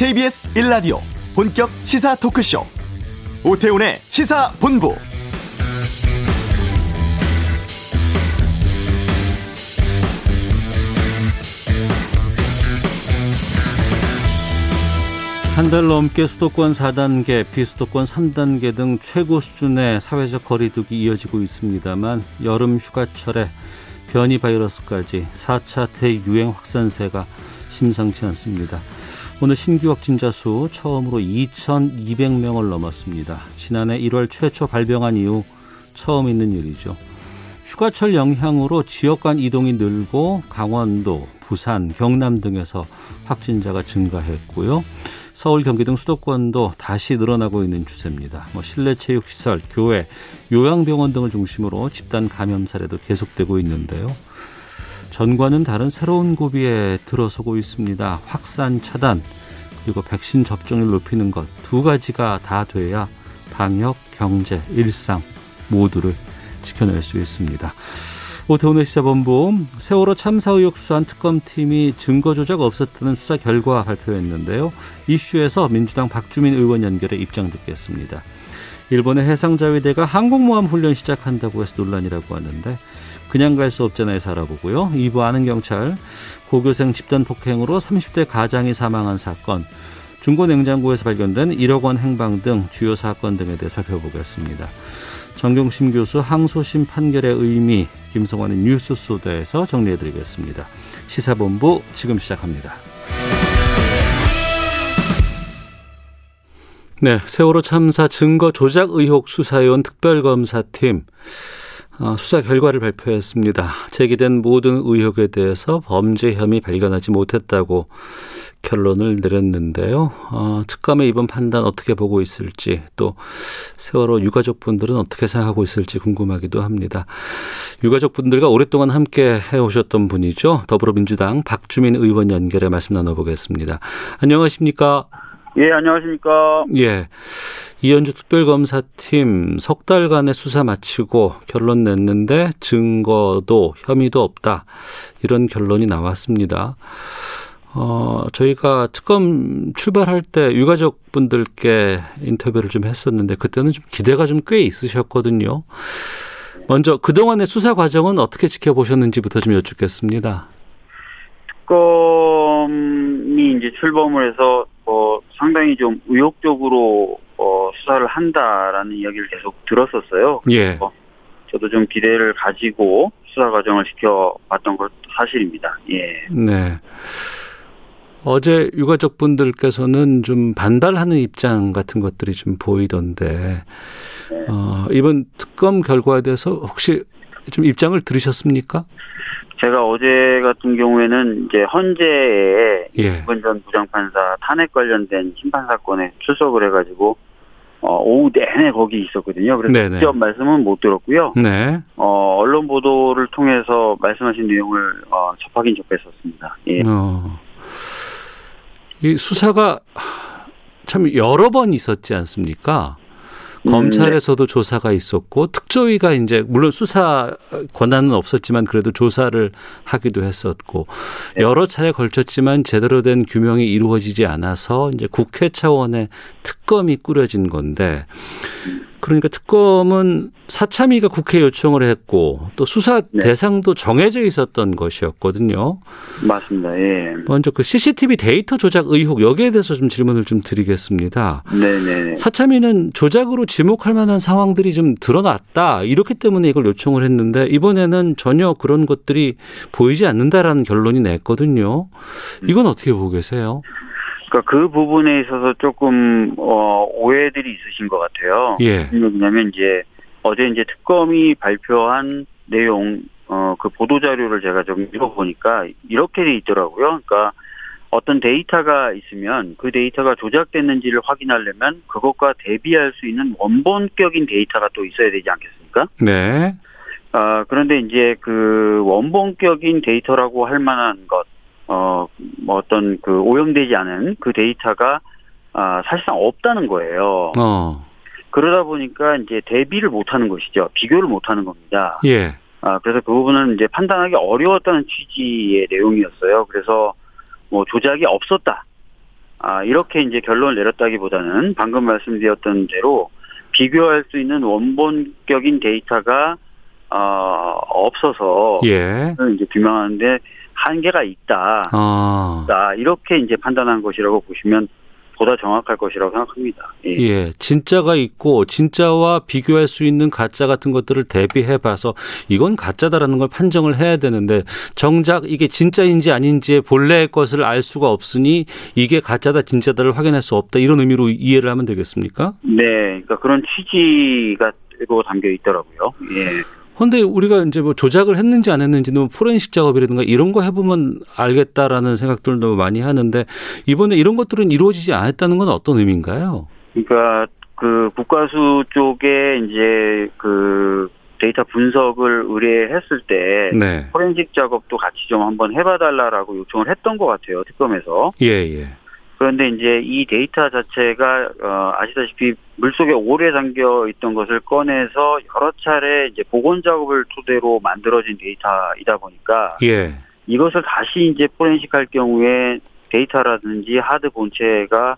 KBS 1라디오 본격 시사 토크쇼 오태훈의 시사본부 한 달 넘게 수도권 4단계, 비수도권 3단계 등 최고 수준의 사회적 거리두기 이어지고 있습니다만 여름 휴가철에 변이 바이러스까지 4차 대유행 확산세가 심상치 않습니다. 오늘 신규 확진자 수 처음으로 2,200명을 넘었습니다. 지난해 1월 최초 발병한 이후 처음 있는 일이죠. 휴가철 영향으로 지역 간 이동이 늘고 강원도, 부산, 경남 등에서 확진자가 증가했고요. 서울, 경기 등 수도권도 다시 늘어나고 있는 추세입니다. 뭐 실내 체육 시설, 교회, 요양병원 등을 중심으로 집단 감염 사례도 계속되고 있는데요. 전과는 다른 새로운 고비에 들어서고 있습니다. 확산 차단 그리고 백신 접종률 높이는 것 두 가지가 다 돼야 방역, 경제, 일상 모두를 지켜낼 수 있습니다. 오태훈의 시사본부 세월호 참사 의혹 수사한 특검팀이 증거 조작 없었다는 수사 결과 발표했는데요. 이슈에서 민주당 박주민 의원 연결해 입장 듣겠습니다. 일본의 해상자위대가 항공모함 훈련 시작한다고 해서 논란이라고 하는데 그냥 갈 수 없잖아요 살아보고요. 2부 아는 경찰 고교생 집단 폭행으로 30대 가장이 사망한 사건 중고 냉장고에서 발견된 1억 원 행방 등 주요 사건 등에 대해 살펴보겠습니다. 정경심 교수 항소심 판결의 의미 김성환의 뉴스 소다에서 정리해드리겠습니다. 시사본부 지금 시작합니다. 네, 세월호 참사 증거 조작 의혹 수사위원 특별검사팀 어, 수사 결과를 발표했습니다. 제기된 모든 의혹에 대해서 범죄 혐의 발견하지 못했다고 결론을 내렸는데요. 어, 특검의 이번 판단 어떻게 보고 있을지 또 세월호 유가족분들은 어떻게 생각하고 있을지 궁금하기도 합니다. 유가족분들과 오랫동안 함께 해오셨던 분이죠. 더불어민주당 박주민 의원 연결해 말씀 나눠보겠습니다. 안녕하십니까? 예, 안녕하십니까? 예. 이현주 특별검사팀 석 달간의 수사 마치고 결론 냈는데 증거도 혐의도 없다. 이런 결론이 나왔습니다. 어, 저희가 특검 출발할 때 유가족 분들께 인터뷰를 좀 했었는데 그때는 좀 기대가 좀 꽤 있으셨거든요. 먼저 그동안의 수사 과정은 어떻게 지켜보셨는지부터 좀 여쭙겠습니다. 특검이 이제 출범을 해서 뭐 상당히 좀 의욕적으로 어, 수사를 한다라는 이야기를 계속 들었었어요. 예. 저도 좀 기대를 가지고 수사 과정을 지켜봤던 것도 사실입니다. 예. 네. 어제 유가족 분들께서는 좀 반발하는 입장 같은 것들이 좀 보이던데, 어, 이번 특검 결과에 대해서 혹시 좀 입장을 들으셨습니까? 제가 어제 같은 경우에는 이제 헌재에 예. 이번전 부장판사 탄핵 관련된 심판 사건에 출석을 해가지고 어, 오후 내내 거기 있었거든요. 그래서 네네. 직접 말씀은 못 들었고요. 네. 어, 언론 보도를 통해서 말씀하신 내용을 어, 접하긴 접했었습니다. 예. 어, 이 수사가 참 여러 번 있었지 않습니까? 음, 검찰에서도 조사가 있었고 특조위가 이제 물론 수사 권한은 없었지만 그래도 조사를 하기도 했었고 네. 여러 차례 걸쳤지만 제대로 된 규명이 이루어지지 않아서 이제 국회 차원의 특검이 꾸려진 건데 그러니까 특검은 사참위가 국회 요청을 했고 또 수사 네. 대상도 정해져 있었던 것이었거든요. 맞습니다. 예. 먼저 그 CCTV 데이터 조작 의혹 여기에 대해서 좀 질문을 좀 드리겠습니다. 네네네. 사참위는 조작으로 지목할 만한 상황들이 좀 드러났다. 이렇기 때문에 이걸 요청을 했는데 이번에는 전혀 그런 것들이 보이지 않는다라는 결론이 냈거든요. 이건 어떻게 보고 계세요? 그러니까 그 부분에 있어서 조금 어, 오해들이 있으신 것 같아요. 예. 왜냐면 이제 어제 이제 특검이 발표한 내용 어, 그 보도 자료를 제가 좀 읽어보니까 이렇게 돼 있더라고요. 그러니까 어떤 데이터가 있으면 그 데이터가 조작됐는지를 확인하려면 그것과 대비할 수 있는 원본격인 데이터가 또 있어야 되지 않겠습니까? 네. 아, 그런데 이제 그 원본격인 데이터라고 할 만한 것, 어, 뭐 어떤 그 오염되지 않은 그 데이터가 아, 사실상 없다는 거예요. 어. 그러다 보니까 이제 대비를 못 하는 것이죠. 비교를 못 하는 겁니다. 예. 아, 그래서 그 부분은 이제 판단하기 어려웠다는 취지의 내용이었어요. 그래서 뭐 조작이 없었다. 아, 이렇게 이제 결론을 내렸다기보다는 방금 말씀드렸던 대로 비교할 수 있는 원본격인 데이터가 어, 없어서 예. 이제 규명하는데 한계가 있다. 아. 다 이렇게 이제 판단한 것이라고 보시면 보다 정확할 것이라고 생각합니다. 예. 예, 진짜가 있고 진짜와 비교할 수 있는 가짜 같은 것들을 대비해 봐서 이건 가짜다라는 걸 판정을 해야 되는데 정작 이게 진짜인지 아닌지의 본래의 것을 알 수가 없으니 이게 가짜다 진짜다를 확인할 수 없다 이런 의미로 이해를 하면 되겠습니까? 네, 그러니까 그런 취지가 또 담겨 있더라고요. 예. 근데 우리가 이제 뭐 조작을 했는지 안 했는지는 뭐 포렌식 작업이라든가 이런 거 해보면 알겠다라는 생각들도 많이 하는데 이번에 이런 것들은 이루어지지 않았다는 건 어떤 의미인가요? 그러니까 그 국가수 쪽에 이제 그 데이터 분석을 의뢰했을 때 네. 포렌식 작업도 같이 좀 한번 해봐달라라고 요청을 했던 것 같아요 특검에서. 예, 예. 그런데 이제 이 데이터 자체가 어, 아시다시피 물 속에 오래 잠겨 있던 것을 꺼내서 여러 차례 이제 복원 작업을 토대로 만들어진 데이터이다 보니까 예. 이것을 다시 이제 forensic할 경우에 데이터라든지 하드 본체가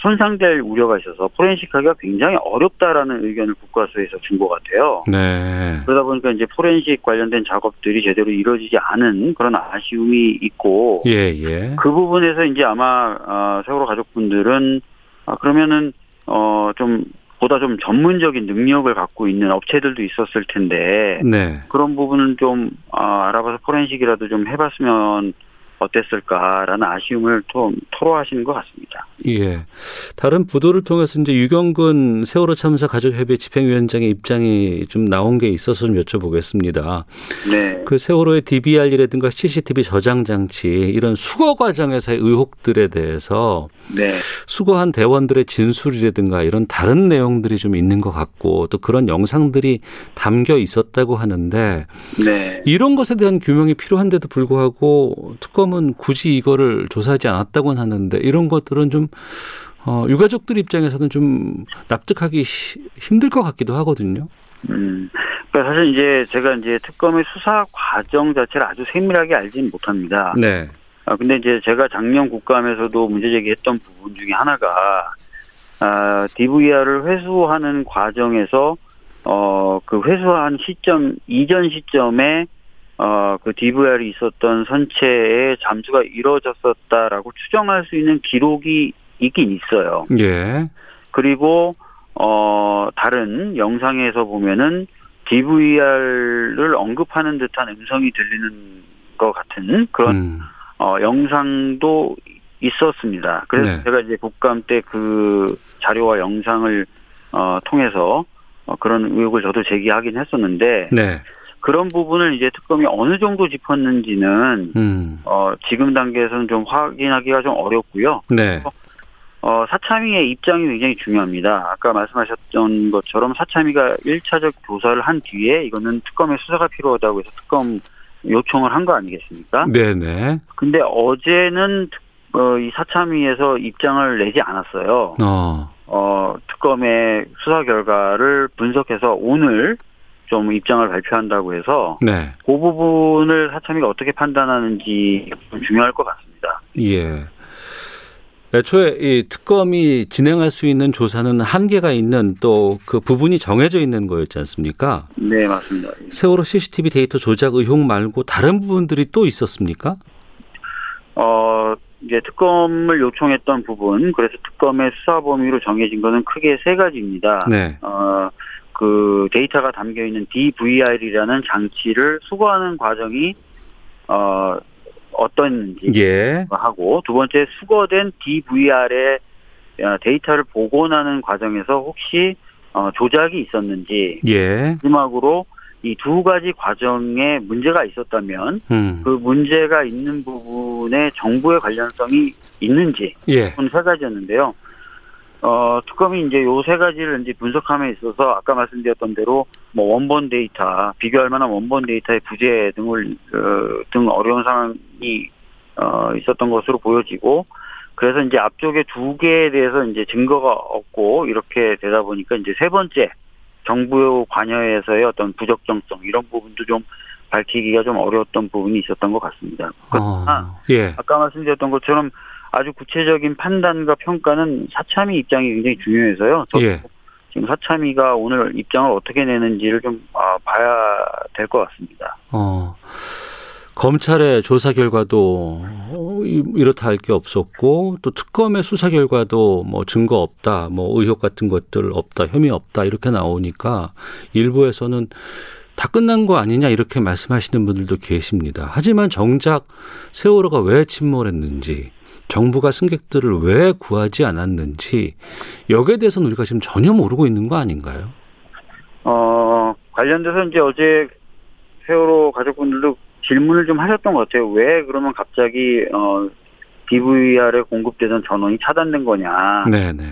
손상될 우려가 있어서 forensic하기가 굉장히 어렵다라는 의견을 국과수에서 준 것 같아요. 네. 그러다 보니까 이제 포렌식 관련된 작업들이 제대로 이루어지지 않은 그런 아쉬움이 있고 예, 예. 그 부분에서 이제 아마 어, 세월호 가족분들은 아, 그러면은 어좀 보다 좀 전문적인 능력을 갖고 있는 업체들도 있었을 텐데 네. 그런 부분은 좀 아, 알아봐서 포렌식이라도 좀 해봤으면 어땠을까라는 아쉬움을 좀 토로하시는 것 같습니다. 예. 다른 보도를 통해서 이제 유경근 세월호 참사 가족협의 집행위원장의 입장이 좀 나온 게 있어서 좀 여쭤보겠습니다. 네. 그 세월호의 DVR이라든가 CCTV 저장 장치 이런 수거 과정에서의 의혹들에 대해서 네. 수거한 대원들의 진술이라든가 이런 다른 내용들이 좀 있는 것 같고 또 그런 영상들이 담겨 있었다고 하는데 네. 이런 것에 대한 규명이 필요한데도 불구하고 특검 은 굳이 이거를 조사하지 않았다고는 하는데 이런 것들은 좀 어, 유가족들 입장에서는 좀 납득하기 시, 힘들 것 같기도 하거든요. 음. 그러니까 사실 이제 제가 이제 특검의 수사 과정 자체를 아주 세밀하게 알지는 못합니다. 네. 아, 근데 이제 제가 작년 국감에서도 문제 제기했던 부분 중에 하나가, 아, DVR을 회수하는 과정에서, 어, 그 회수한 시점, 이전 시점에, 어, 그 DVR이 있었던 선체의 잠수가 이루어졌었다라고 추정할 수 있는 기록이 있긴 있어요. 예. 그리고, 어, 다른 영상에서 보면은 DVR을 언급하는 듯한 음성이 들리는 것 같은 그런 음. 어, 영상도 있었습니다. 그래서 네. 제가 이제 국감 때 그 자료와 영상을 어, 통해서 어, 그런 의혹을 저도 제기하긴 했었는데 네. 그런 부분을 이제 특검이 어느 정도 짚었는지는 음. 어, 지금 단계에서는 좀 확인하기가 좀 어렵고요. 네. 어, 사참위의 입장이 굉장히 중요합니다. 아까 말씀하셨던 것처럼 사참위가 1차적 조사를 한 뒤에 이거는 특검의 수사가 필요하다고 해서 특검 요청을 한 거 아니겠습니까? 네네. 근데 어제는 특- 어, 이 사참위에서 입장을 내지 않았어요. 어. 어, 특검의 수사 결과를 분석해서 오늘 좀 입장을 발표한다고 해서 네. 그 부분을 사참위가 어떻게 판단하는지 좀 중요할 것 같습니다. 예. 애초에 이 특검이 진행할 수 있는 조사는 한계가 있는 또 그 부분이 정해져 있는 거였지 않습니까? 네, 맞습니다. 세월호 CCTV 데이터 조작 의혹 말고 다른 부분들이 또 있었습니까? 어, 이제 특검을 요청했던 부분, 그래서 특검의 수사 범위로 정해진 거는 크게 세 가지입니다. 네. 어, 그 데이터가 담겨 있는 DVR이라는 장치를 수거하는 과정이 어, 어떤지 예. 하고 두 번째 수거된 DVR의 어, 데이터를 복원하는 과정에서 혹시 어, 조작이 있었는지 예. 마지막으로 이 두 가지 과정에 문제가 있었다면 음. 그 문제가 있는 부분에 정부의 관련성이 있는지 예. 세 가지였는데요. 어, 특검이 이제 요 세 가지를 이제 분석함에 있어서 아까 말씀드렸던 대로 뭐 원본 데이터, 비교할 만한 원본 데이터의 부재 등을, 어, 등 어려운 상황이, 어, 있었던 것으로 보여지고, 그래서 이제 앞쪽에 두 개에 대해서 이제 증거가 없고, 이렇게 되다 보니까 이제 세 번째, 정부 관여에서의 어떤 부적정성, 이런 부분도 좀 밝히기가 좀 어려웠던 부분이 있었던 것 같습니다. 그러나 어. 예. 아까 말씀드렸던 것처럼 아주 구체적인 판단과 평가는 사참위 입장이 굉장히 중요해서요. 예. 지금 사참위가 오늘 입장을 어떻게 내는지를 좀 아, 봐야 될 것 같습니다. 어. 검찰의 조사 결과도 어, 이- 이렇다 할 게 없었고 또 특검의 수사 결과도 뭐 증거 없다, 뭐 의혹 같은 것들 없다, 혐의 없다 이렇게 나오니까 일부에서는 다 끝난 거 아니냐 이렇게 말씀하시는 분들도 계십니다. 하지만 정작 세월호가 왜 침몰했는지 정부가 승객들을 왜 구하지 않았는지 여기에 대해서는 우리가 지금 전혀 모르고 있는 거 아닌가요? 어, 관련돼서 이제 어제 세월호 가족분들도 질문을 좀 하셨던 것 같아요. 왜 그러면 갑자기, 어, DVR에 공급되던 전원이 차단된 거냐. 네, 네.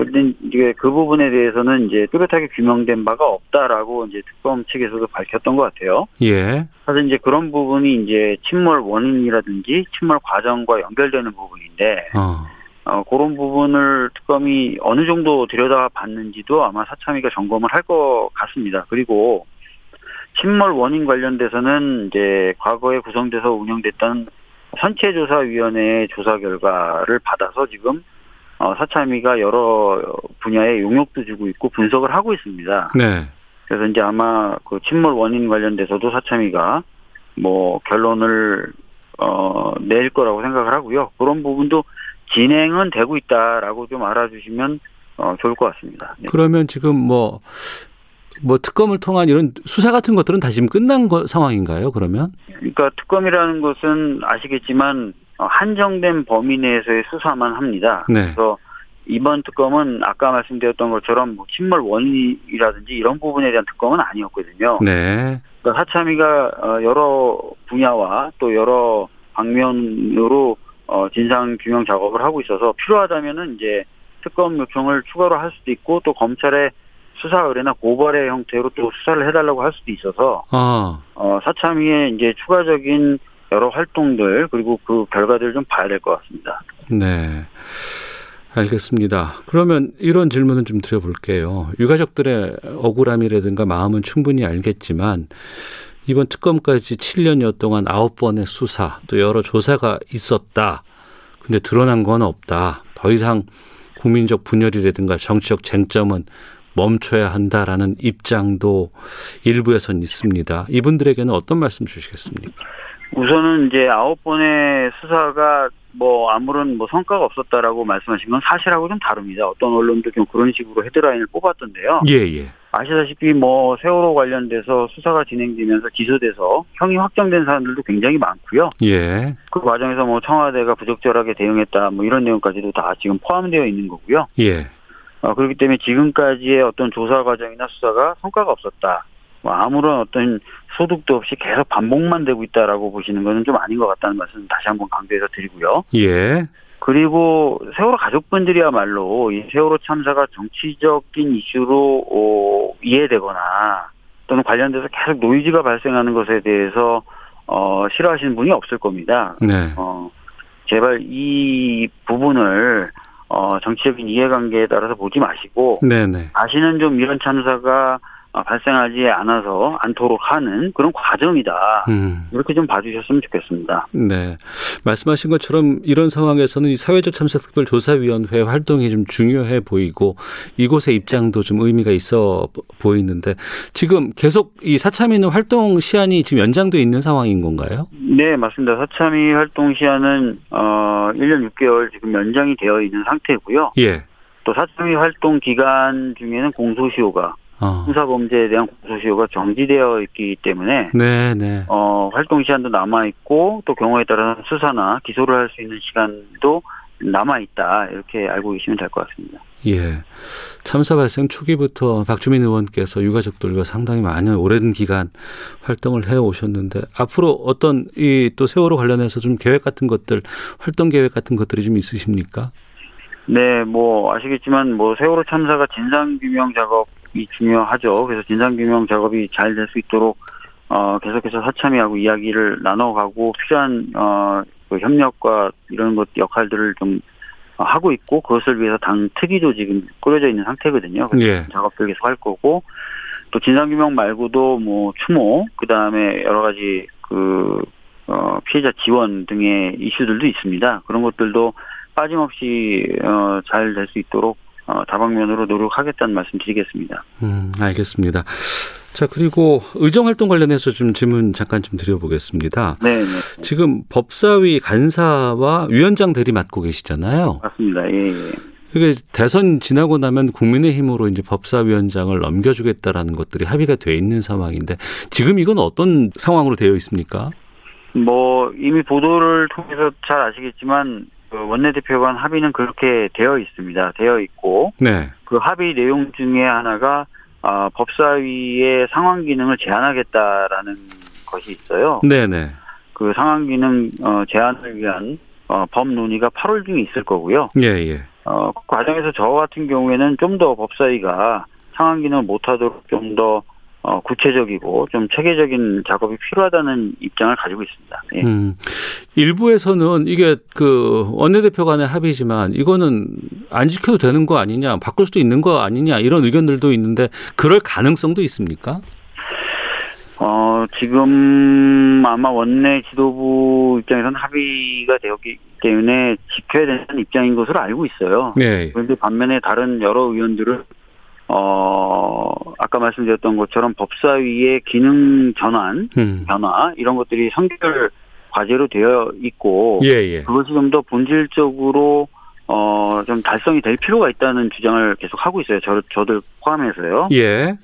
그런데 이제 그 부분에 대해서는 이제 뚜렷하게 규명된 바가 없다라고 이제 특검 측에서도 밝혔던 것 같아요. 예. 사실 이제 그런 부분이 이제 침몰 원인이라든지 침몰 과정과 연결되는 부분인데, 어. 어, 그런 부분을 특검이 어느 정도 들여다봤는지도 아마 사참위가 점검을 할 것 같습니다. 그리고 침몰 원인 관련돼서는 이제 과거에 구성돼서 운영됐던 선체조사위원회의 조사 결과를 받아서 지금 어, 사참위가 여러 분야에 용역도 주고 있고 분석을 하고 있습니다. 네. 그래서 이제 아마 그 침몰 원인 관련돼서도 사참위가 뭐 결론을 어, 낼 거라고 생각을 하고요. 그런 부분도 진행은 되고 있다라고 좀 알아주시면 어, 좋을 것 같습니다. 네. 그러면 지금 뭐, 뭐 특검을 통한 이런 수사 같은 것들은 다 지금 끝난 거, 상황인가요, 그러면? 그러니까 특검이라는 것은 아시겠지만 어, 한정된 범위 내에서의 수사만 합니다. 네. 그래서 이번 특검은 아까 말씀드렸던 것처럼 뭐 침몰 원인이라든지 이런 부분에 대한 특검은 아니었거든요. 네. 그러니까 사참위가 어, 여러 분야와 또 여러 방면으로 어, 진상 규명 작업을 하고 있어서 필요하다면은 이제 특검 요청을 추가로 할 수도 있고 또 검찰의 수사 의뢰나 고발의 형태로 또 수사를 해달라고 할 수도 있어서 아, 어, 사참위의 이제 추가적인 여러 활동들 그리고 그 결과들을 좀 봐야 될 것 같습니다. 네. 알겠습니다. 그러면 이런 질문은 좀 드려볼게요. 유가족들의 억울함이라든가 마음은 충분히 알겠지만 이번 특검까지 7년여 동안 9번의 수사 또 여러 조사가 있었다. 근데 드러난 건 없다. 더 이상 국민적 분열이라든가 정치적 쟁점은 멈춰야 한다라는 입장도 일부에선 있습니다. 이분들에게는 어떤 말씀 주시겠습니까? 우선은 이제 아홉 번의 수사가 뭐 아무런 뭐 성과가 없었다라고 말씀하신 건 사실하고 좀 다릅니다. 어떤 언론도 좀 그런 식으로 헤드라인을 뽑았던데요. 예, 예. 아시다시피 뭐 세월호 관련돼서 수사가 진행되면서 기소돼서 형이 확정된 사람들도 굉장히 많고요. 예. 그 과정에서 뭐 청와대가 부적절하게 대응했다 뭐 이런 내용까지도 다 지금 포함되어 있는 거고요. 예. 어, 그렇기 때문에 지금까지의 어떤 조사 과정이나 수사가 성과가 없었다. 뭐 아무런 어떤 소득도 없이 계속 반복만 되고 있다라고 보시는 것은 좀 아닌 것 같다는 말씀 다시 한번 강조해서 드리고요. 예. 그리고 세월호 가족분들이야말로 이 세월호 참사가 정치적인 이슈로 어, 이해되거나 또는 관련돼서 계속 노이즈가 발생하는 것에 대해서 어, 싫어하시는 분이 없을 겁니다. 네. 어, 제발 이 부분을 어, 정치적인 이해관계에 따라서 보지 마시고 네네. 다시는 좀 이런 참사가 어, 발생하지 않아서 않도록 하는 그런 과정이다. 음. 이렇게 좀 봐주셨으면 좋겠습니다. 네. 말씀하신 것처럼 이런 상황에서는 이 사회적 참사 특별조사위원회 활동이 좀 중요해 보이고 이곳의 입장도 좀 의미가 있어 보- 보이는데 지금 계속 이 사참위는 활동 시한이 지금 연장돼 있는 상황인 건가요? 네, 맞습니다. 사참위 활동 시한은 어 1년 6개월 지금 연장이 되어 있는 상태고요. 예. 또 사참위 활동 기간 중에는 공소시효가 어. 형사 범죄에 대한 공소시효가 정지되어 있기 때문에 네, 네. 어 활동 시한도 남아 있고 또 경우에 따라서 수사나 기소를 할 수 있는 시간도 남아 있다 이렇게 알고 계시면 될 것 같습니다. 예. 참사 발생 초기부터 박주민 의원께서 유가족들과 상당히 많은 오랜 기간 활동을 해 오셨는데 앞으로 어떤 이 또 세월호 관련해서 좀 계획 같은 것들 활동 계획 같은 것들이 좀 있으십니까? 네, 뭐 아시겠지만 뭐 세월호 참사가 진상 규명 작업 이 중요하죠. 그래서 진상 규명 작업이 잘 될 수 있도록 어 계속해서 사참위하고 이야기를 나눠가고 필요한 어 그 협력과 이런 것 역할들을 좀 어, 하고 있고 그것을 위해서 당 특위도 지금 꾸려져 있는 상태거든요. 예. 작업들 계속 할 거고 또 진상 규명 말고도 뭐 추모 그 다음에 여러 가지 그 어, 피해자 지원 등의 이슈들도 있습니다. 그런 것들도 빠짐없이 어, 잘 될 수 있도록 어, 다방면으로 노력하겠다는 말씀 드리겠습니다. 음, 알겠습니다. 자, 그리고 의정 활동 관련해서 좀 질문 잠깐 좀 드려보겠습니다. 네, 네. 지금 법사위 간사와 위원장 대리 맡고 계시잖아요. 맞습니다. 예, 예. 이게 대선 지나고 나면 국민의힘으로 이제 법사위원장을 넘겨주겠다라는 것들이 합의가 돼 있는 상황인데 지금 이건 어떤 상황으로 되어 있습니까? 뭐 이미 보도를 통해서 잘 아시겠지만 그 원내대표 간 합의는 그렇게 되어 있습니다. 되어 있고 네. 그 합의 내용 중에 하나가 아, 법사위의 상황 기능을 제한하겠다라는 것이 있어요. 네네. 그 상황 기능 어, 제한을 위한 어, 법 논의가 8월 중에 있을 거고요. 예, 예. 어, 그 과정에서 저 같은 경우에는 좀 더 법사위가 상황 기능을 못하도록 좀더 어, 구체적이고 좀 체계적인 작업이 필요하다는 입장을 가지고 있습니다. 예. 음, 일부에서는 이게 그 원내대표 간의 합의지만 이거는 안 지켜도 되는 거 아니냐, 바꿀 수도 있는 거 아니냐 이런 의견들도 있는데 그럴 가능성도 있습니까? 어, 지금 아마 원내 지도부 입장에서는 합의가 되었기 때문에 지켜야 되는 입장인 것으로 알고 있어요. 네. 그런데 반면에 다른 여러 의원들은 어, 아까 말씀드렸던 것처럼 법사위의 기능 전환, 음. 변화 이런 것들이 선결 과제로 되어 있고 예, 예. 그것이 좀 더 본질적으로 어, 좀 달성이 될 필요가 있다는 주장을 계속 하고 있어요. 저, 저들 포함해서요. 예.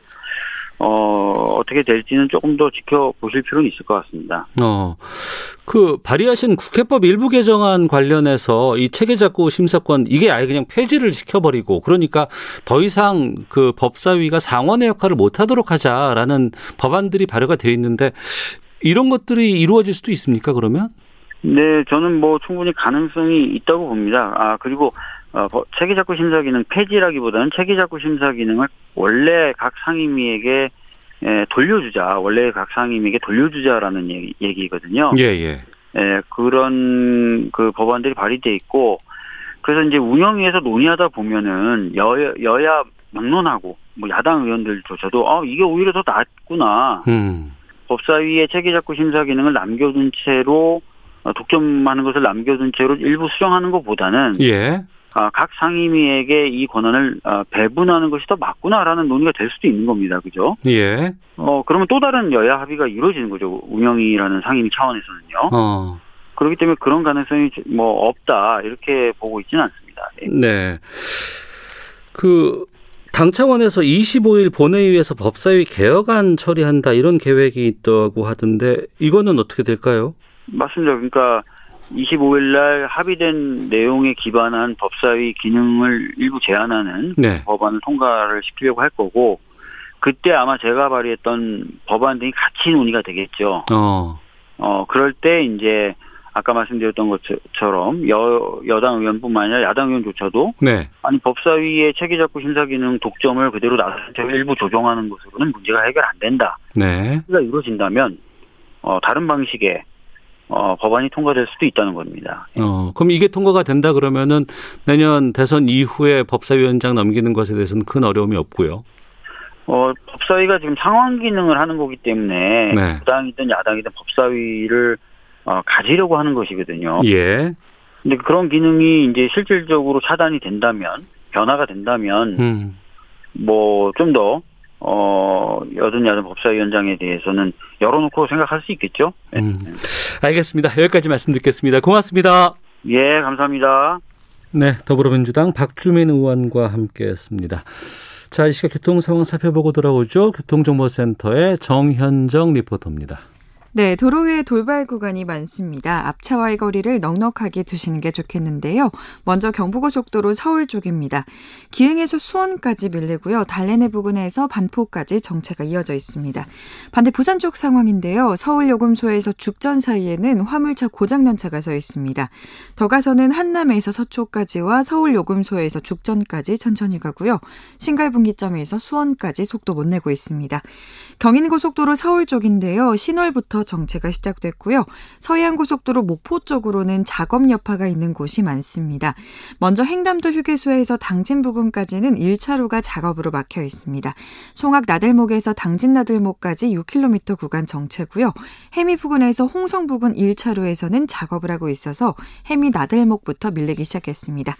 어, 어떻게 될지는 조금 더 지켜보실 필요는 있을 것 같습니다. 어, 그 발의하신 국회법 일부 개정안 관련해서 이 체계작구 심사권 이게 아예 그냥 폐지를 시켜버리고 그러니까 더 이상 그 법사위가 상원의 역할을 못하도록 하자라는 법안들이 발의가 돼 있는데 이런 것들이 이루어질 수도 있습니까 그러면? 네, 저는 뭐 충분히 가능성이 있다고 봅니다. 아, 그리고 어, 체계작구 심사 기능 폐지라기보다는 체계작구 심사 기능을 원래 각 상임위에게 에, 돌려주자. 원래 각 상임위에게 돌려주자라는 얘기, 얘기거든요. 예, 예. 에, 그런 그 법안들이 발의돼 있고 그래서 이제 운영위에서 논의하다 보면은 여야, 여야 막론하고 뭐 야당 의원들조차도 아 이게 오히려 더 낫구나. 음. 법사위의 체계작구 심사 기능을 남겨둔 채로 어, 독점하는 것을 남겨둔 채로 일부 수정하는 것보다는 예. 아, 각 상임위에게 이 권한을 아, 배분하는 것이 더 맞구나라는 논의가 될 수도 있는 겁니다. 그죠? 예. 어, 그러면 또 다른 여야 합의가 이루어지는 거죠. 운영위라는 상임위 차원에서는요. 어. 그렇기 때문에 그런 가능성이 뭐 없다 이렇게 보고 있지는 않습니다. 네. 네. 그 당 차원에서 25일 본회의에서 법사위 개혁안 처리한다 이런 계획이 있다고 하던데 이거는 어떻게 될까요? 맞습니다. 그러니까 25일 날 합의된 내용에 기반한 법사위 기능을 일부 제한하는 네. 법안을 통과를 시키려고 할 거고 그때 아마 제가 발의했던 법안 등이 같이 논의가 되겠죠. 어. 어 그럴 때 이제 아까 말씀드렸던 것처럼 여 여당 의원뿐만 아니라 야당 의원조차도 네. 아니 법사위의 체계작구 심사 기능 독점을 그대로 놔두고 일부 조정하는 것으로는 문제가 해결 안 된다. 네. 가 이루어진다면 어 다른 방식의 어, 법안이 통과될 수도 있다는 겁니다. 어, 그럼 이게 통과가 된다 그러면은 내년 대선 이후에 법사위원장 넘기는 것에 대해서는 큰 어려움이 없고요. 어, 법사위가 지금 상황 기능을 하는 거기 때문에 네. 여당이든 야당이든 법사위를 어, 가지려고 하는 것이거든요. 예. 근데 그런 기능이 이제 실질적으로 차단이 된다면 변화가 된다면 음. 뭐좀더 어, 여든 야든 법사위원장에 대해서는 열어놓고 생각할 수 있겠죠. 네. 음. 알겠습니다. 여기까지 말씀 듣겠습니다. 고맙습니다. 예, 감사합니다. 네, 더불어민주당 박주민 의원과 함께했습니다. 자, 이 시각 교통 상황 살펴보고 돌아오죠. 교통정보센터의 정현정 리포터입니다. 네, 도로 위에 돌발 구간이 많습니다. 앞차와의 거리를 넉넉하게 두시는 게 좋겠는데요. 먼저 경부고속도로 서울 쪽입니다. 기흥에서 수원까지 밀리고요. 달래내 부근에서 반포까지 정체가 이어져 있습니다. 반대 부산 쪽 상황인데요. 서울 요금소에서 죽전 사이에는 화물차 고장난 차가 서 있습니다. 더 가서는 한남에서 서초까지와 서울 요금소에서 죽전까지 천천히 가고요. 신갈분기점에서 수원까지 속도 못 내고 있습니다. 경인고속도로 서울 쪽인데요. 신월부터 정체가 시작됐고요. 서해안고속도로 목포 쪽으로는 작업 여파가 있는 곳이 많습니다. 먼저 횡담도 휴게소에서 당진 부근까지는 1차로가 작업으로 막혀 있습니다. 송악 나들목에서 당진 나들목까지 6km 구간 정체고요. 해미 부근에서 홍성 부근 1차로에서는 작업을 하고 있어서 해미 나들목부터 밀리기 시작했습니다.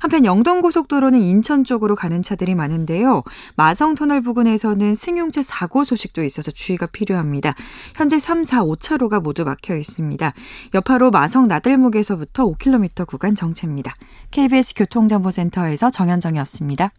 한편 영동고속도로는 인천 쪽으로 가는 차들이 많은데요. 마성터널 부근에서는 승용차 사고 소식도 있어서 주의가 필요합니다. 현재 3, 4, 5차로가 모두 막혀 있습니다. 여파로 마성 나들목에서부터 5km 구간 정체입니다. KBS 교통정보센터에서 정현정이었습니다.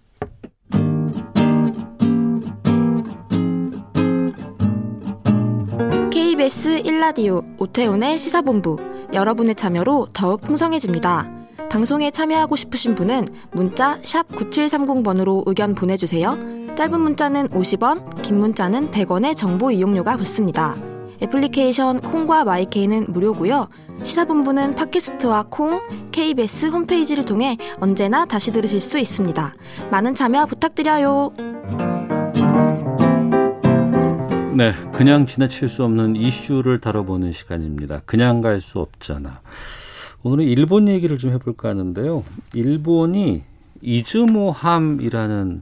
KBS 1라디오 오태훈의 시사본부 여러분의 참여로 더욱 풍성해집니다. 방송에 참여하고 싶으신 분은 문자 9730번으로 의견 보내주세요. 짧은 문자는 50원, 긴 문자는 100원의 정보 이용료가 붙습니다. 애플리케이션 콩과 마이케이는 무료고요. 시사본부는 팟캐스트와 콩, KBS 홈페이지를 통해 언제나 다시 들으실 수 있습니다. 많은 참여 부탁드려요. 네, 그냥 지나칠 수 없는 이슈를 다뤄보는 시간입니다. 그냥 갈 수 없잖아. 오늘은 일본 얘기를 좀 해볼까 하는데요. 일본이 이즈모함이라는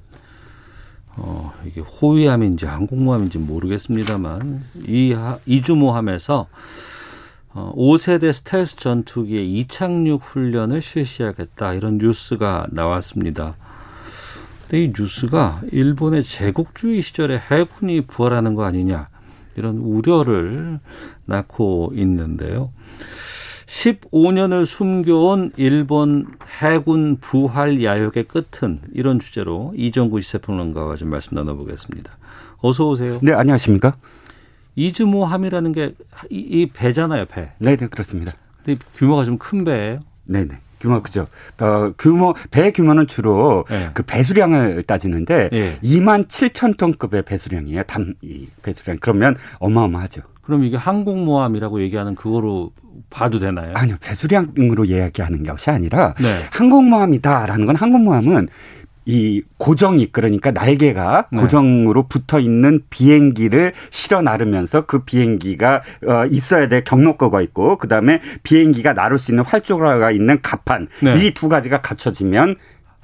어, 이게 호위함인지 항공모함인지 모르겠습니다만 이 이즈모함에서 어, 5세대 스텔스 전투기의 이착륙 훈련을 실시하겠다 이런 뉴스가 나왔습니다. 근데 이 뉴스가 일본의 제국주의 시절에 해군이 부활하는 거 아니냐 이런 우려를 낳고 있는데요. 15년을 숨겨온 일본 해군 부활 야욕의 끝은 이런 주제로 이정구 시사평론가와 좀 말씀 나눠보겠습니다. 어서 오세요. 네, 안녕하십니까? 이즈모함이라는 게이 배잖아요, 배. 네, 네, 그렇습니다. 근데 규모가 좀 큰 배예요. 네, 네. 규모 그죠. 어, 규모 배 규모는 주로 네. 그 배수량을 따지는데 네. 2만 7천 톤급의 배수량이에요. 담이 배수량. 그러면 어마어마하죠. 그럼 이게 항공모함이라고 얘기하는 그거로 봐도 되나요? 아니요. 배수량으로 이야기하는 것이 아니라 네. 항공모함이다라는 건 항공모함은 이 고정이 그러니까 날개가 네. 고정으로 붙어 있는 비행기를 실어 나르면서 그 비행기가 어 있어야 될 경로거가 있고 그다음에 비행기가 나를 수 있는 활주로가 있는 갑판 네. 이두 가지가 갖춰지면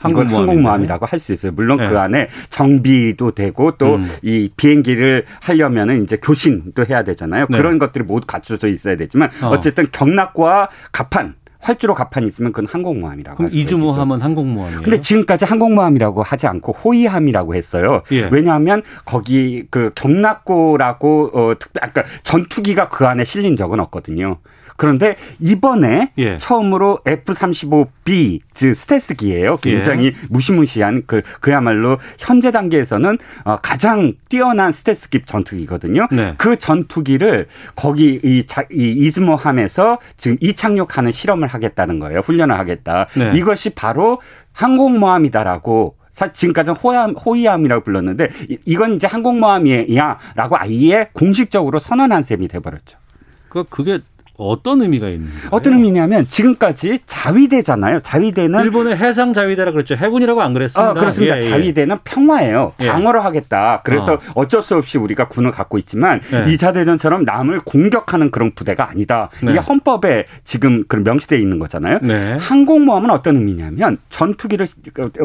이걸 항공모함이라고 할 수 있어요. 물론 네. 그 안에 정비도 되고 또이 음. 비행기를 하려면은 이제 교신도 해야 되잖아요. 네. 그런 것들이 모두 갖춰져 있어야 되지만 어. 쨌든 경락과 갑판 활주로 갑판이 있으면 그건 항공모함이라고 그럼 이주모함은 항공모함이에요. 근데 지금까지 항공모함이라고 하지 않고 호위함이라고 했어요. 예. 왜냐하면 거기 그 경락고라고 어 특별 아까 전투기가 그 안에 실린 적은 없거든요. 그런데 이번에 예. 처음으로 F-35B 즉 스텔스기예요. 굉장히 예. 무시무시한 그 그야말로 현재 단계에서는 어, 가장 뛰어난 스텔스급 전투기거든요. 네. 그 전투기를 거기 이, 자, 이 이즈모함에서 지금 이착륙하는 실험을 하겠다는 거예요. 훈련을 하겠다. 네. 이것이 바로 항공모함이다라고 지금까지는 호위함, 호위함이라고 불렀는데 이건 이제 항공모함이야라고 아예 공식적으로 선언한 셈이 돼버렸죠. 그 그게 어떤 의미가 있는 거예요? 어떤 의미냐면 지금까지 자위대잖아요. 자위대는 일본의 해상 자위대라 그랬죠. 해군이라고 안 그랬습니다. 어, 그렇습니다. 예, 예. 자위대는 평화예요. 예. 방어를 하겠다. 그래서 어. 어쩔 수 없이 우리가 군을 갖고 있지만 네. 2차 대전처럼 남을 공격하는 그런 부대가 아니다. 네. 이게 헌법에 지금 그런 명시되어 있는 거잖아요. 네. 항공모함은 어떤 의미냐면 전투기를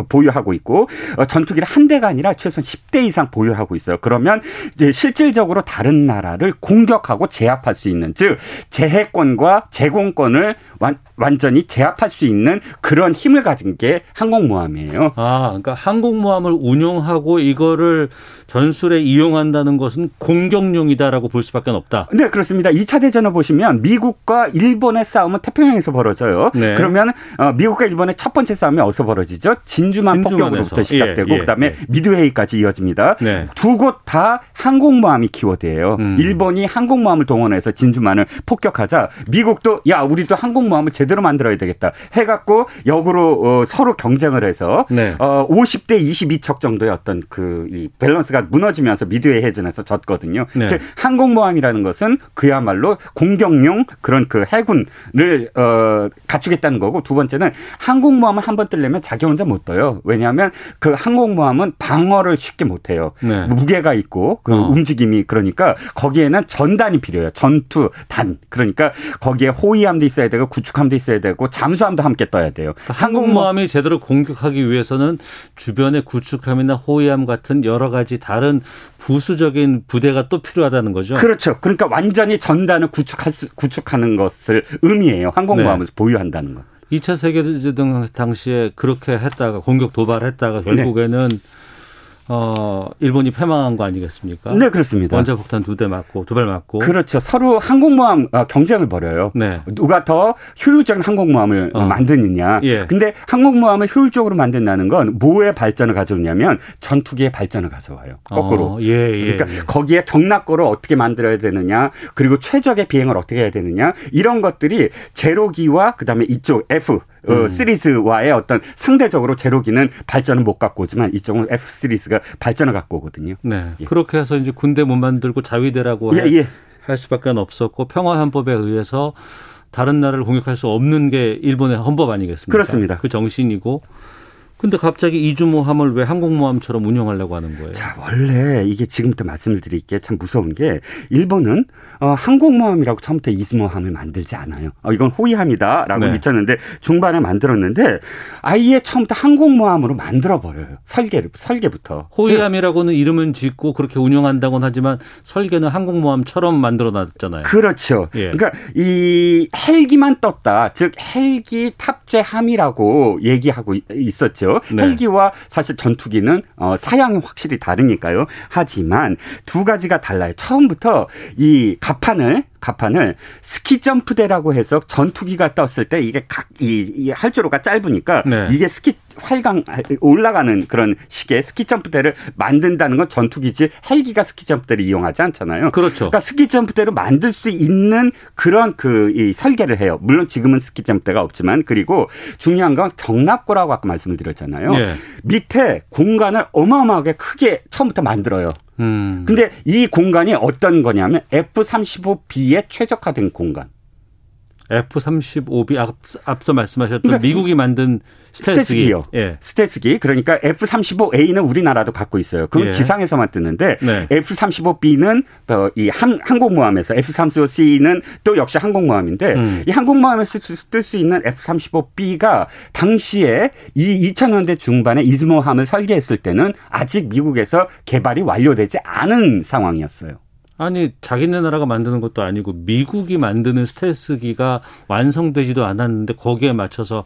보유하고 있고 어, 전투기를 한 대가 아니라 최소한 10대 이상 보유하고 있어요. 그러면 이제 실질적으로 다른 나라를 공격하고 제압할 수 있는 즉 재해 제해권과 제공권을 완, 완전히 제압할 수 있는 그런 힘을 가진 게 항공모함이에요. 아, 그러니까 항공모함을 운용하고 이거를 전술에 이용한다는 것은 공격용이다라고 볼 수밖에 없다. 네, 그렇습니다. 2차 대전을 보시면 미국과 일본의 싸움은 태평양에서 벌어져요. 네. 그러면 어, 미국과 일본의 첫 번째 싸움이 어디서 벌어지죠? 진주만 폭격으로부터 시작되고 예, 예, 그다음에 예. 미드웨이까지 이어집니다. 네. 두곳 다 항공모함이 키워드예요. 음. 일본이 항공모함을 동원해서 진주만을 폭격하죠. 나오자마자 미국도 야 우리도 항공모함을 제대로 만들어야 되겠다 해갖고 역으로 어, 서로 경쟁을 해서 네. 어, 50대 22척 정도의 어떤 그 이 밸런스가 무너지면서 미드웨이 해전에서 졌거든요. 네. 즉 항공모함이라는 것은 그야말로 공격용 그런 그 해군을 어, 갖추겠다는 거고 두 번째는 항공모함을 한 번 뜨려면 자기 혼자 못 떠요. 왜냐하면 그 항공모함은 방어를 쉽게 못 해요. 네. 무게가 있고 그 어. 움직임이 그러니까 거기에는 전단이 필요해요. 전투 단 그러니까 거기에 호위함도 있어야 되고 구축함도 있어야 되고 잠수함도 함께 떠야 돼요. 그러니까 항공모함이 제대로 공격하기 위해서는 주변에 구축함이나 호위함 같은 여러 가지 다른 부수적인 부대가 또 필요하다는 거죠. 그렇죠. 그러니까 완전히 전단을 구축할 수, 구축하는 것을 의미해요. 항공모함을 네. 보유한다는 것. 2차 세계대전 당시에 그렇게 했다가 공격 도발했다가 결국에는 네. 어, 일본이 패망한 거 아니겠습니까? 네, 그렇습니다. 원자 폭탄 두 대 맞고, 두 발 맞고. 그렇죠. 서로 항공모함 어, 경쟁을 벌여요. 네. 누가 더 효율적인 항공모함을 어. 만드느냐. 예. 근데 항공모함을 효율적으로 만든다는 건 뭐의 발전을 가져오냐면 전투기의 발전을 가져와요. 거꾸로. 어, 예, 예, 그러니까 예. 거기에 경락고를 어떻게 만들어야 되느냐, 그리고 최적의 비행을 어떻게 해야 되느냐, 이런 것들이 제로기와 그다음에 이쪽 F 어, 음. 시리즈와의 어떤 상대적으로 제로기는 발전을 못 갖고 오지만 이쪽은 F 시리즈가 발전을 갖고 오거든요. 네. 예. 그렇게 해서 이제 군대 못 만들고 자위대라고 예, 예. 할 수밖에 없었고 평화헌법에 의해서 다른 나라를 공격할 수 없는 게 일본의 헌법 아니겠습니까? 그렇습니다. 그 정신이고 근데 갑자기 이주모함을 왜 항공모함처럼 운영하려고 하는 거예요? 자, 원래 이게 지금부터 말씀을 드릴게 참 무서운 게 일본은 어, 항공모함이라고 처음부터 이즈모함을 만들지 않아요. 어, 이건 호위함이다라고 네. 미쳤는데 중반에 만들었는데 아예 처음부터 항공모함으로 만들어 버려요. 설계를 설계부터. 호위함이라고는 이름은 짓고 그렇게 운영한다고는 하지만 설계는 항공모함처럼 만들어 놨잖아요. 그렇죠. 예. 그러니까 이 헬기만 떴다. 즉 헬기 탑재함이라고 얘기하고 있었죠. 네. 헬기와 사실 전투기는 어, 사양이 확실히 다르니까요. 하지만 두 가지가 달라요. 처음부터 이 가판을 가판을 스키 점프대라고 해서 전투기가 떴을 때 이게 각, 이, 이 할주로가 짧으니까 네. 이게 스키 활강 올라가는 그런 식의 스키 점프대를 만든다는 건 전투기지 헬기가 스키 점프대를 이용하지 않잖아요. 그렇죠. 그러니까 스키 점프대를 만들 수 있는 그런 그 이 설계를 해요. 물론 지금은 스키 점프대가 없지만 그리고 중요한 건 경납고라고 아까 말씀을 드렸잖아요. 네. 밑에 공간을 어마어마하게 크게 처음부터 만들어요. 음. 근데 이 공간이 어떤 거냐면 F-35B에 최적화된 공간. F-35B 앞서 말씀하셨던 그러니까 미국이 만든 스텔스기. 요 예. 스텔스기. 그러니까 F-35A는 우리나라도 갖고 있어요. 그건 예. 지상에서만 뜨는데 네. F-35B는 이 항, 항공모함에서 F-35C는 또 역시 항공모함인데 음. 이 항공모함에서 쓸수 있는 F-35B가 당시에 이 2000년대 중반에 이즈모함을 설계했을 때는 아직 미국에서 개발이 완료되지 않은 상황이었어요. 아니 자기네 나라가 만드는 것도 아니고 미국이 만드는 스텔스기가 완성되지도 않았는데 거기에 맞춰서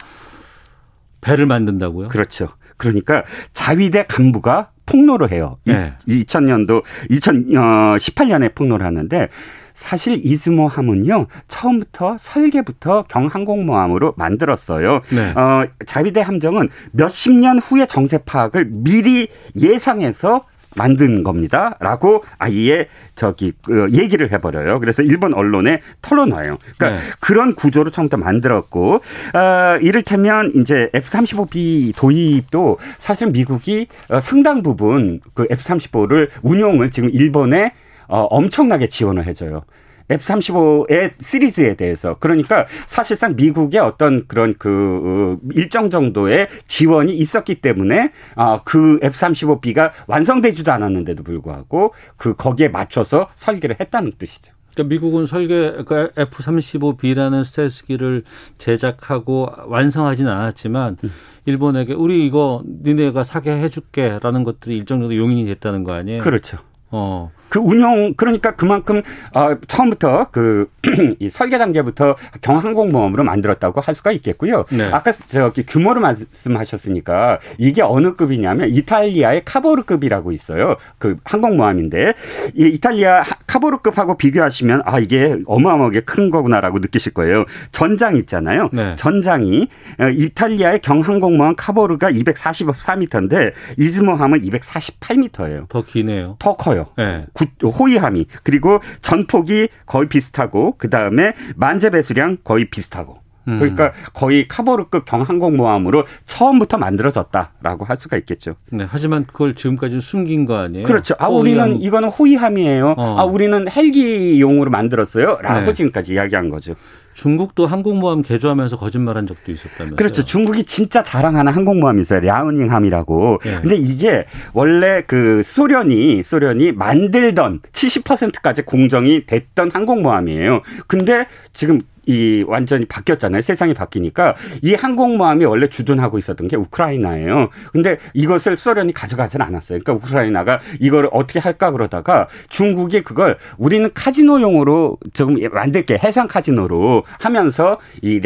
배를 만든다고요? 그렇죠. 그러니까 자위대 간부가 폭로를 해요. 네. 2000년도 2018년에 폭로를 하는데 사실 이즈모함은요 처음부터 설계부터 경항공모함으로 만들었어요. 네. 어, 자위대 함정은 몇십 년 후의 정세 파악을 미리 예상해서 만든 겁니다 라고 아예 저기 그 얘기를 해버려요. 그래서 일본 언론에 털어놔요. 그러니까 네. 그런 구조를 처음부터 만들었고 어, 이를테면 이제 F-35B 도입도 사실 미국이 어, 상당 부분 그 F-35를 운용을 지금 일본에 어, 엄청나게 지원을 해줘요. F-35의 시리즈에 대해서 그러니까 사실상 미국의 어떤 그런 그 어, 일정 정도의 지원이 있었기 때문에 아, 그 F-35B가 완성되지도 않았는데도 불구하고 그 거기에 맞춰서 설계를 했다는 뜻이죠. 그러니까 미국은 설계 그러니까 F-35B라는 스텔스기를 제작하고 완성하지는 않았지만 음. 일본에게 우리 이거 니네가 사게 해줄게라는 것들이 일정 정도 용인이 됐다는 거 아니에요? 그렇죠. 어. 그 운영 그러니까 그만큼 어, 처음부터 그 이 설계 단계부터 경항공모함으로 만들었다고 할 수가 있겠고요. 네. 아까 저기 규모를 말씀하셨으니까 이게 어느 급이냐면 이탈리아의 카보르급이라고 있어요. 그 항공모함인데 이 이탈리아 카보르급하고 비교하시면 아 이게 어마어마하게 큰 거구나라고 느끼실 거예요. 전장 있잖아요. 네. 전장이 어, 이탈리아의 경항공모함 카보르가 244m인데 이즈모함은 248m예요. 더 기네요. 더 커요. 네. 호위함이 그리고 전폭이 거의 비슷하고 그 다음에 만재 배수량 거의 비슷하고 음. 그러니까 거의 카보르급 경항공모함으로 처음부터 만들어졌다라고 할 수가 있겠죠. 네, 하지만 그걸 지금까지 숨긴 거 아니에요? 그렇죠. 아, 우리는 이거는 호위함이에요. 어. 아, 우리는 헬기용으로 만들었어요. 라고 네. 지금까지 이야기한 거죠. 중국도 항공모함 개조하면서 거짓말한 적도 있었다면서요? 그렇죠. 중국이 진짜 자랑하는 항공모함이 있어요. 랴오닝함이라고. 네. 근데 이게 원래 그 소련이 소련이 만들던 70%까지 공정이 됐던 항공모함이에요. 근데 지금 이 완전히 바뀌었잖아요. 세상이 바뀌니까 이 항공모함이 원래 주둔하고 있었던 게 우크라이나예요. 근데 이것을 소련이 가져가지는 않았어요. 그러니까 우크라이나가 이걸 어떻게 할까 그러다가 중국이 그걸 우리는 카지노용으로 좀 만들게 해상 카지노로 하면서 이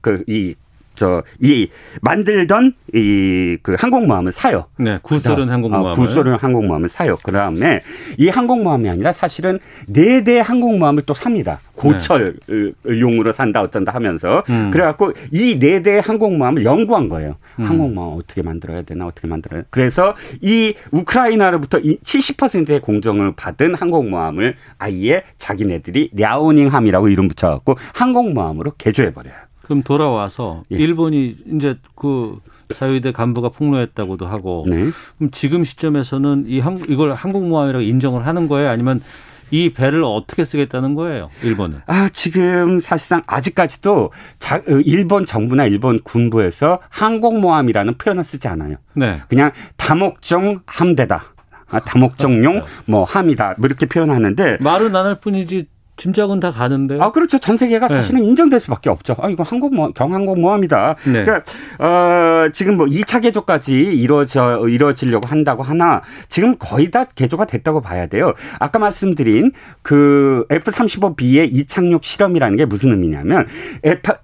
그이 저이 만들던 이 그 항공모함을 사요. 네, 구소련 항공모함. 어, 구소련 항공모함을 사요. 그 다음에 이 항공모함이 아니라 사실은 네 대 항공모함을 또 삽니다. 고철용으로 산다 어쩐다 하면서 음. 그래갖고 이 네 대 항공모함을 연구한 거예요. 음. 항공모함 어떻게 만들어야 되나 어떻게 만들어야 돼. 그래서 이 우크라이나로부터 70%의 공정을 받은 항공모함을 아예 자기네들이 랴오닝함이라고 이름 붙여갖고 항공모함으로 개조해 버려요. 그럼 돌아와서 예. 일본이 이제 그 자유대 간부가 폭로했다고도 하고 네. 그럼 지금 시점에서는 이 항, 이걸 항공모함이라고 인정을 하는 거예요? 아니면 이 배를 어떻게 쓰겠다는 거예요, 일본은? 아, 지금 사실상 아직까지도 자, 어, 일본 정부나 일본 군부에서 항공모함이라는 표현을 쓰지 않아요. 네. 그냥 다목적 함대다. 아, 다목적용 뭐 함이다. 뭐 이렇게 표현하는데 말은 안 할 뿐이지 짐작은 다 가는데. 아 그렇죠. 전 세계가 네. 사실은 네. 인정될 수밖에 없죠. 아 이거 항공 모 경항공 모함이다. 네. 그러니까 어 지금 뭐 2차 개조까지 이루어져 이루어지려고 한다고 하나 지금 거의 다 개조가 됐다고 봐야 돼요. 아까 말씀드린 그 F-35B의 이착륙 실험이라는 게 무슨 의미냐면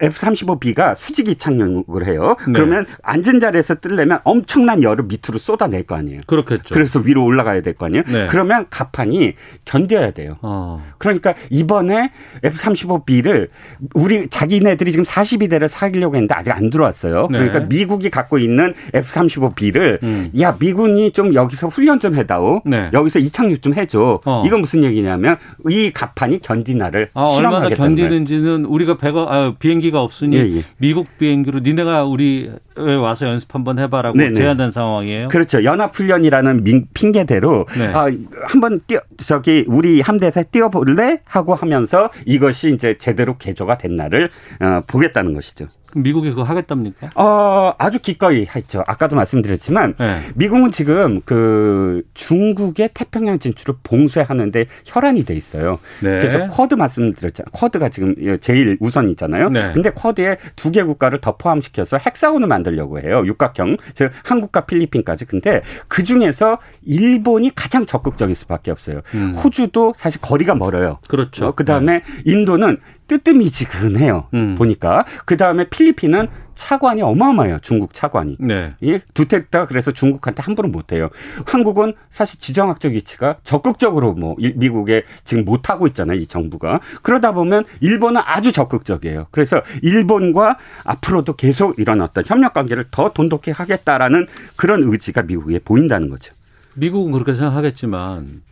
F-35B가 수직 이착륙을 해요. 네. 그러면 앉은 자리에서 뜰려면 엄청난 열을 밑으로 쏟아낼 거 아니에요. 그렇겠죠. 그래서 위로 올라가야 될 거 아니에요. 네. 그러면 가판이 견뎌야 돼요. 어. 그러니까 이 번에 F-35B를 우리 자기네들이 지금 42대를 사기려고 했는데 아직 안 들어왔어요. 네. 그러니까 미국이 갖고 있는 F-35B를 음. 야 미군이 좀 여기서 훈련 좀 해다오. 네. 여기서 이착륙 좀 해줘. 어. 이건 무슨 얘기냐면 이 가판이 견디나를 아, 얼마나 견디는지는 우리가 배가 아, 비행기가 없으니 예, 예. 미국 비행기로 니네가 우리 와서 연습 한번 해봐라고 네네. 제안한 상황이에요. 그렇죠. 연합훈련이라는 핑계대로 네. 아, 한번 뛰어 저기 우리 함대에서 뛰어볼래 하고 하면서 이것이 이제 제대로 개조가 된 날을 어, 보겠다는 것이죠. 미국이 그거 하겠답니까? 어, 아주 기꺼이 했죠. 아까도 말씀드렸지만 네. 미국은 지금 그 중국의 태평양 진출을 봉쇄하는데 혈안이 돼 있어요. 네. 그래서 쿼드 말씀드렸잖아요. 쿼드가 지금 제일 우선이잖아요. 네. 근데 쿼드에 두 개 국가를 더 포함시켜서 핵사원을 만들려고 해요. 육각형. 즉 한국과 필리핀까지. 근데 그 중에서 일본이 가장 적극적일 수밖에 없어요. 음. 호주도 사실 거리가 멀어요. 그렇죠. 어, 그다음에 네. 인도는 뜨뜻미지근해요. 음. 보니까 그 다음에 필리핀은 차관이 어마어마해요. 중국 차관이. 네. 예, 두택다 그래서 중국한테 함부로 못해요. 한국은 사실 지정학적 위치가 적극적으로 뭐 미국에 지금 못 하고 있잖아요. 이 정부가 그러다 보면 일본은 아주 적극적이에요. 그래서 일본과 앞으로도 계속 이런 어떤 협력 관계를 더 돈독히 하겠다라는 그런 의지가 미국에 보인다는 거죠. 미국은 그렇게 생각하겠지만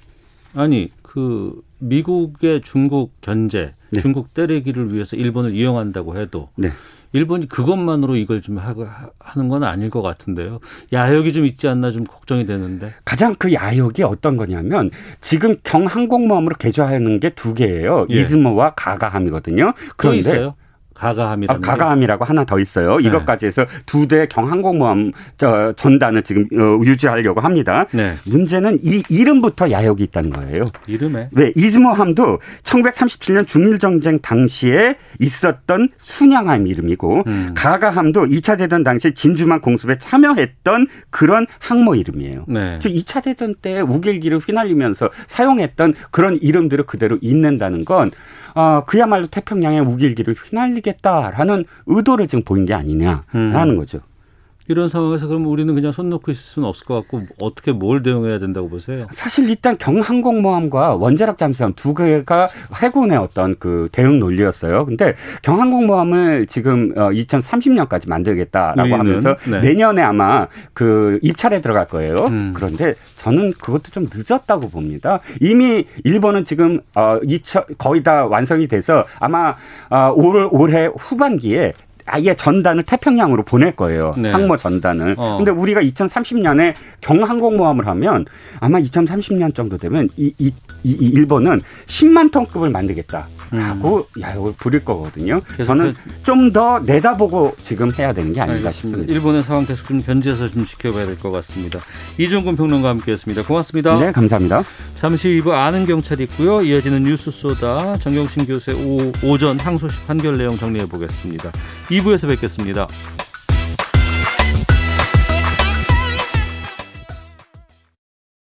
아니 그 미국의 중국 견제, 네. 중국 때리기를 위해서 일본을 이용한다고 해도 네. 일본이 그것만으로 이걸 좀 하고 하는 건 아닐 것 같은데요. 야욕이 좀 있지 않나 좀 걱정이 되는데. 가장 그 야욕이 어떤 거냐면 지금 경항공모함으로 개조하는 게 두 개예요. 예. 이즈모와 가가함이거든요. 그런데? 가가함이라는 아, 가가함이라고 하나 더 있어요. 네. 이것까지 해서 두 대 경항공모함 저 전단을 지금 어, 유지하려고 합니다. 네. 문제는 이 이름부터 야욕이 있다는 거예요. 이름에? 왜 이즈모함도 1937년 중일 전쟁 당시에 있었던 순양함 이름이고 음. 가가함도 2차 대전 당시 진주만 공습에 참여했던 그런 항모 이름이에요. 네. 즉 2차 대전 때 우길기를 휘날리면서 사용했던 그런 이름들을 그대로 있는다는 건 어, 그야말로 태평양의 우길기를 휘날리 겠다라는 의도를 지금 보인 게 아니냐라는 음. 거죠. 이런 상황에서 그럼 우리는 그냥 손 놓고 있을 수는 없을 것 같고 어떻게 뭘 대응해야 된다고 보세요? 사실 일단 경항공모함과 원자력 잠수함 두 개가 해군의 어떤 그 대응 논리였어요. 근데 경항공모함을 지금 2030년까지 어, 만들겠다라고 우리는, 하면서 네. 내년에 아마 그 입찰에 들어갈 거예요. 음. 그런데 저는 그것도 좀 늦었다고 봅니다. 이미 일본은 지금 어 거의 다 완성이 돼서 아마 어, 올 올해 후반기에 아예 전단을 태평양으로 보낼 거예요. 네. 항모 전단을. 어. 근데 우리가 2030년에 경항공모함을 하면 아마 2030년 정도 되면 이, 이, 이, 이 일본은 10만 톤급을 만들겠다라고 음. 야욕을 부릴 거거든요. 저는 좀 더 내다보고 지금 해야 되는 게 아닌가 알겠습니다. 싶습니다. 일본의 상황 계속 좀 견지해서 좀 지켜봐야 될 것 같습니다. 이종근 평론가와 함께했습니다. 고맙습니다. 네, 감사합니다. 잠시 후 2부 아는 경찰 있고요. 이어지는 뉴스 쏘다 정경심 교수의 오, 오전 항소심 판결 내용 정리해 보겠습니다. 2부에서 뵙겠습니다.